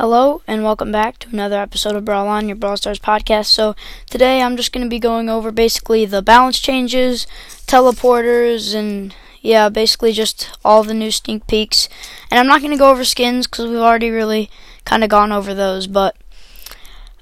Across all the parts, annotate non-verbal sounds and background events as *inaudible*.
Hello and welcome back to another episode of Brawl On, your Brawl Stars podcast. So today I'm just going to be going over basically the balance changes, teleporters, and yeah, basically just all the new sneak peeks. And I'm not going to go over skins because we've already really kind of gone over those. But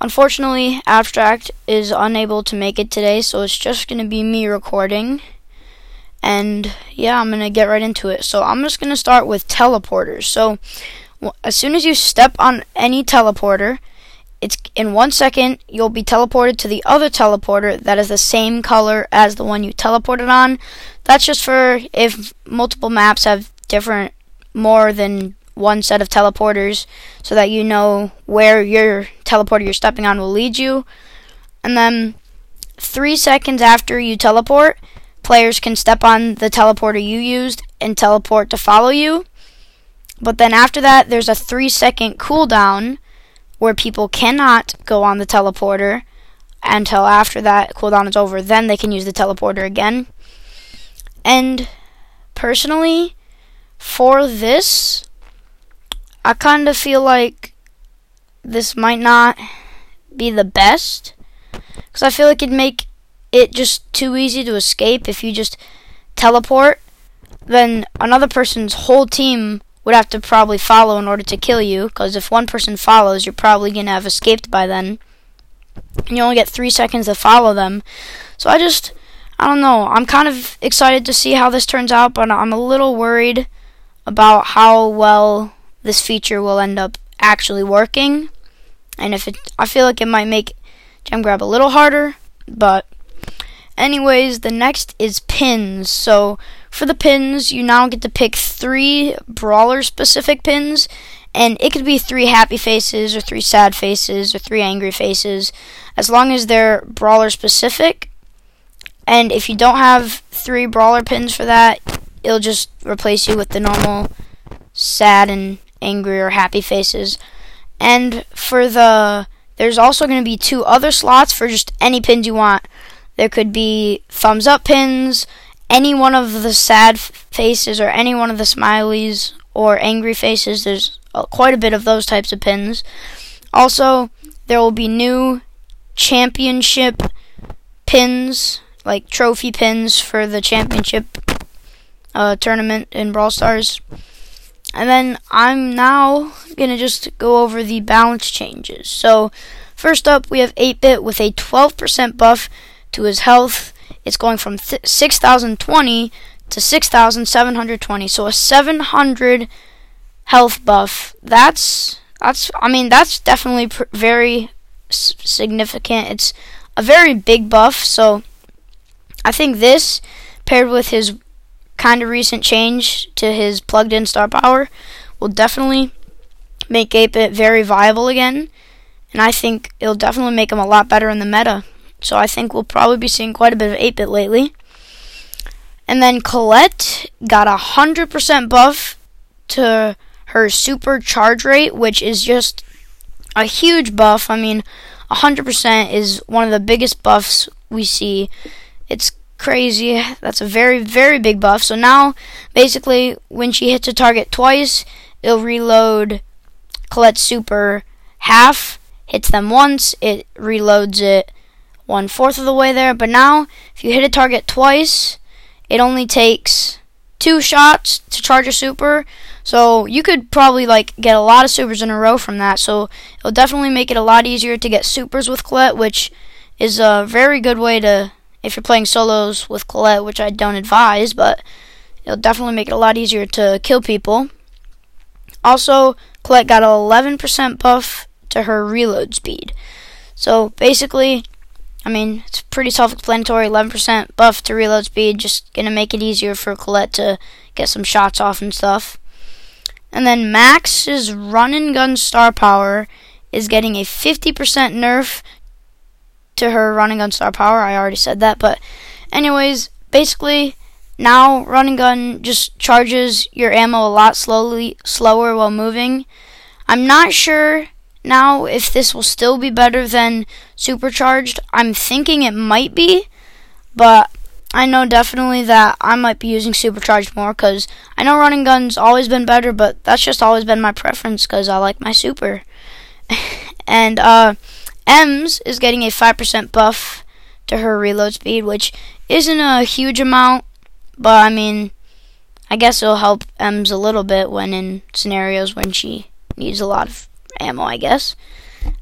unfortunately, Abstract is unable to make it today, so it's just going to be me recording. And yeah, I'm going to get right into it. So I'm just going to start with teleporters. So as soon as you step on any teleporter, it's in one second you'll be teleported to the other teleporter that is the same color as the one you teleported on. That's just for if multiple maps have different more than one set of teleporters so that you know where your teleporter you're stepping on will lead you. And then 3 seconds after you teleport, players can step on the teleporter you used and teleport to follow you. But then after that, there's a 3 second cooldown where people cannot go on the teleporter until after that cooldown is over. Then they can use the teleporter again. And personally, for this, I kind of feel like this might not be the best. Because I feel like it'd make it just too easy to escape if you just teleport. Then another person's whole team would have to probably follow in order to kill you, because if one person follows, you're probably going to have escaped by then. And you only get three seconds to follow them. So I just, I don't know. I'm kind of excited to see how this turns out, but I'm a little worried about how well this feature will end up actually working. And if it, I feel like it might make gem grab a little harder, but anyways, the next is pins. So for the pins, you now get to pick three brawler specific pins, and it could be three happy faces, or three sad faces, or three angry faces, as long as they're brawler specific. And if you don't have three brawler pins for that, it'll just replace you with the normal sad and angry or happy faces. And for the there's also going to be two other slots for just any pins you want. There could be thumbs up pins, any one of the sad faces or any one of the smileys or angry faces. There's uh, quite a bit of those types of pins. Also, there will be new championship pins, like trophy pins for the championship uh, tournament in Brawl Stars. And then I'm now going to just go over the balance changes. So, first up, we have 8 bit with a 12% buff to his health it's going from th- 6,020 to 6,720. So a 700 health buff. That's that's I mean that's definitely pr- very s- significant. It's a very big buff. So I think this paired with his kind of recent change to his plugged in star power will definitely make 8-bit very viable again. And I think it'll definitely make him a lot better in the meta. So I think we'll probably be seeing quite a bit of 8 bit lately. And then Colette got a 100% buff to her super charge rate, which is just a huge buff. I mean, 100% is one of the biggest buffs we see. It's crazy. That's a very, very big buff. So now, basically, when she hits a target twice, it'll reload Colette's super half, hits them once, it reloads it one fourth of the way there. But now, if you hit a target twice, it only takes two shots to charge a super. So you could probably like get a lot of supers in a row from that. So it'll definitely make it a lot easier to get supers with Colette, which is a very good way to if you're playing solos with Colette, which I don't advise, but it'll definitely make it a lot easier to kill people. Also, Colette got an 11% buff to her reload speed. So basically, I mean, it's pretty self-explanatory. 11% buff to reload speed, just gonna make it easier for Colette to get some shots off and stuff. And then Max's run and gun star power is getting a 50% nerf to her running gun star power. I already said that, but anyways, basically now running gun just charges your ammo a lot slowly slower while moving. I'm not sure now if this will still be better than supercharged. I'm thinking it might be, but I know definitely that I might be using supercharged more because I know running gun's always been better, but that's just always been my preference because I like my super. *laughs* and uh, Emz is getting a 5% buff to her reload speed, which isn't a huge amount, but I mean, I guess it'll help Emz a little bit when in scenarios when she needs a lot of ammo, I guess.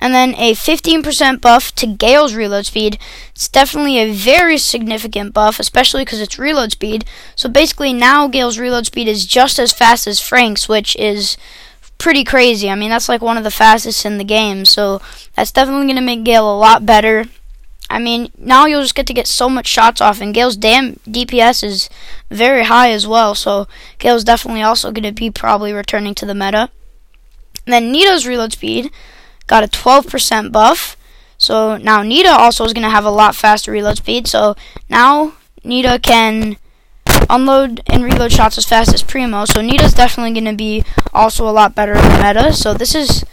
And then a 15% buff to Gale's reload speed. It's definitely a very significant buff, especially because it's reload speed. So basically, now Gale's reload speed is just as fast as Frank's, which is pretty crazy. I mean, that's like one of the fastest in the game. So that's definitely going to make Gale a lot better. I mean, now you'll just get to get so much shots off, and Gale's damn DPS is very high as well. So Gale's definitely also going to be probably returning to the meta. And then Nita's reload speed got a 12% buff. So now Nita also is going to have a lot faster reload speed. So now Nita can unload and reload shots as fast as Primo. So Nita's definitely going to be also a lot better in the meta. So this is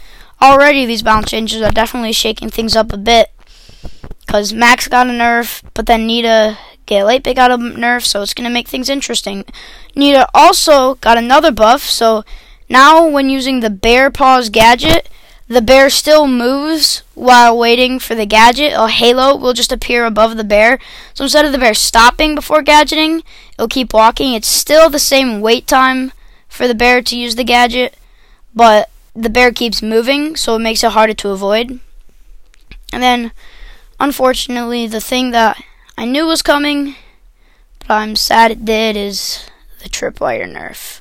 already these balance changes are definitely shaking things up a bit. Because Max got a nerf, but then Nita Gale 8 got a nerf, so it's going to make things interesting. Nita also got another buff, so now when using the Bear Paws gadget, the bear still moves while waiting for the gadget. A halo will just appear above the bear. So instead of the bear stopping before gadgeting, it'll keep walking. It's still the same wait time for the bear to use the gadget, but the bear keeps moving, so it makes it harder to avoid. And then, unfortunately, the thing that I knew was coming, but I'm sad it did, is the tripwire nerf.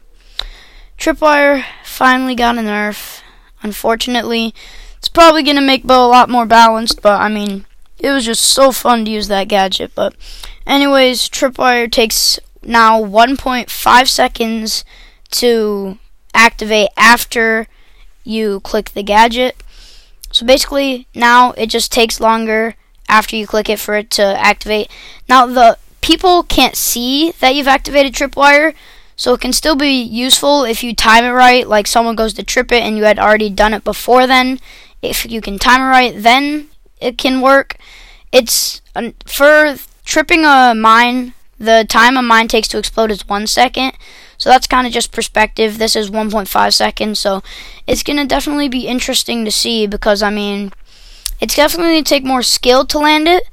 Tripwire finally got a nerf Unfortunately, it's probably going to make Bo a lot more balanced, but I mean, it was just so fun to use that gadget. But, anyways, Tripwire takes now 1.5 seconds to activate after you click the gadget. So basically, now it just takes longer after you click it for it to activate. Now, the people can't see that you've activated Tripwire, so it can still be useful if you time it right, like someone goes to trip it and you had already done it before then. If you can time it right, then it can work. It's for tripping a mine, the time a mine takes to explode is one second. So that's kind of just perspective. This is 1.5 seconds, so it's going to definitely be interesting to see because, I mean, it's definitely going to take more skill to land it,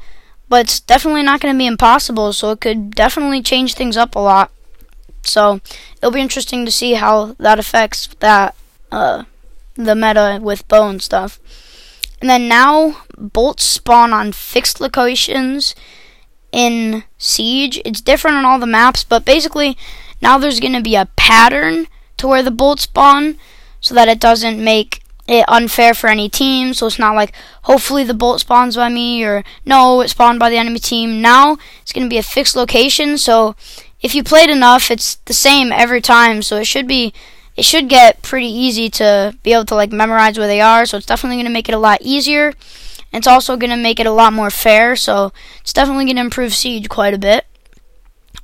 but it's definitely not going to be impossible, so it could definitely change things up a lot. So it'll be interesting to see how that affects that uh, the meta with Bo and stuff. And then now bolts spawn on fixed locations in Siege. It's different on all the maps, but basically now there's going to be a pattern to where the bolts spawn so that it doesn't make it unfair for any team. So it's not like hopefully the bolt spawns by me or no, it spawned by the enemy team. Now it's going to be a fixed location, so if you played enough, it's the same every time, so it should be it should get pretty easy to be able to like memorize where they are, so it's definitely going to make it a lot easier. It's also going to make it a lot more fair, so it's definitely going to improve Siege quite a bit.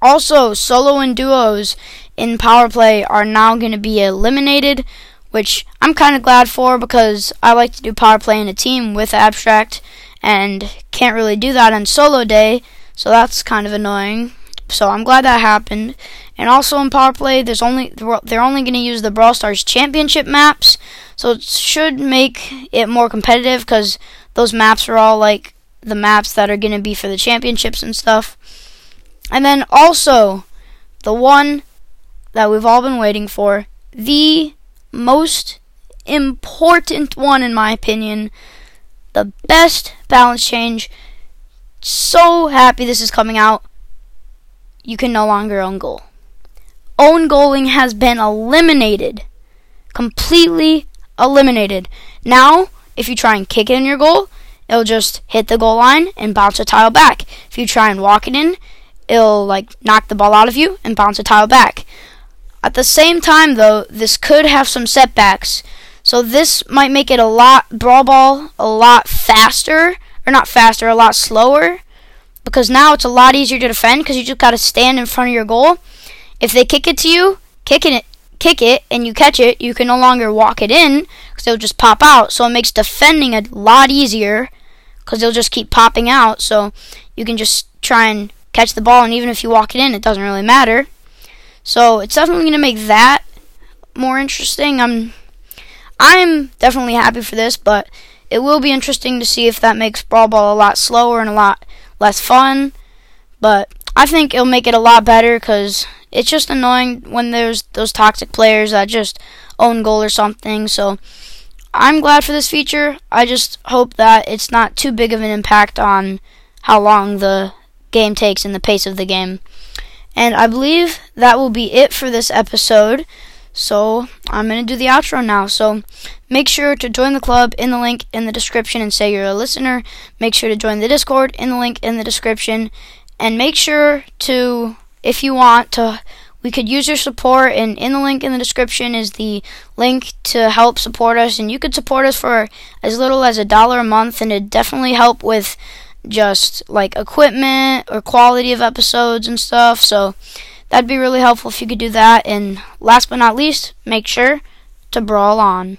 Also, solo and duos in power play are now going to be eliminated, which I'm kind of glad for because I like to do power play in a team with Abstract and can't really do that on solo day, so that's kind of annoying. So I'm glad that happened. And also in Power Play, there's only they're only going to use the Brawl Stars Championship maps, so it should make it more competitive because those maps are all like the maps that are going to be for the championships and stuff. And then also the one that we've all been waiting for, the most important one in my opinion, the best balance change. So happy this is coming out you can no longer own goal. Own goaling has been eliminated. Completely eliminated. Now, if you try and kick it in your goal, it'll just hit the goal line and bounce a tile back. If you try and walk it in, it'll like knock the ball out of you and bounce a tile back. At the same time though, this could have some setbacks. So this might make it a lot brawl ball a lot faster or not faster, a lot slower because now it's a lot easier to defend because you just got to stand in front of your goal. If they kick it to you, kicking it, kick it, and you catch it, you can no longer walk it in because it'll just pop out. So it makes defending a lot easier because they'll just keep popping out. So you can just try and catch the ball, and even if you walk it in, it doesn't really matter. So it's definitely going to make that more interesting. I'm I'm definitely happy for this, but it will be interesting to see if that makes Brawl Ball a lot slower and a lot less fun. But I think it'll make it a lot better because it's just annoying when there's those toxic players that just own goal or something. So I'm glad for this feature. I just hope that it's not too big of an impact on how long the game takes and the pace of the game. And I believe that will be it for this episode. So I'm going to do the outro now. So make sure to join the club in the link in the description and say you're a listener. Make sure to join the Discord in the link in the description. And make sure to, if you want to, we could use your support. And in the link in the description is the link to help support us. And you could support us for as little as a dollar a month. And it definitely help with just like equipment or quality of episodes and stuff. So That'd be really helpful if you could do that. And last but not least, make sure to brawl on.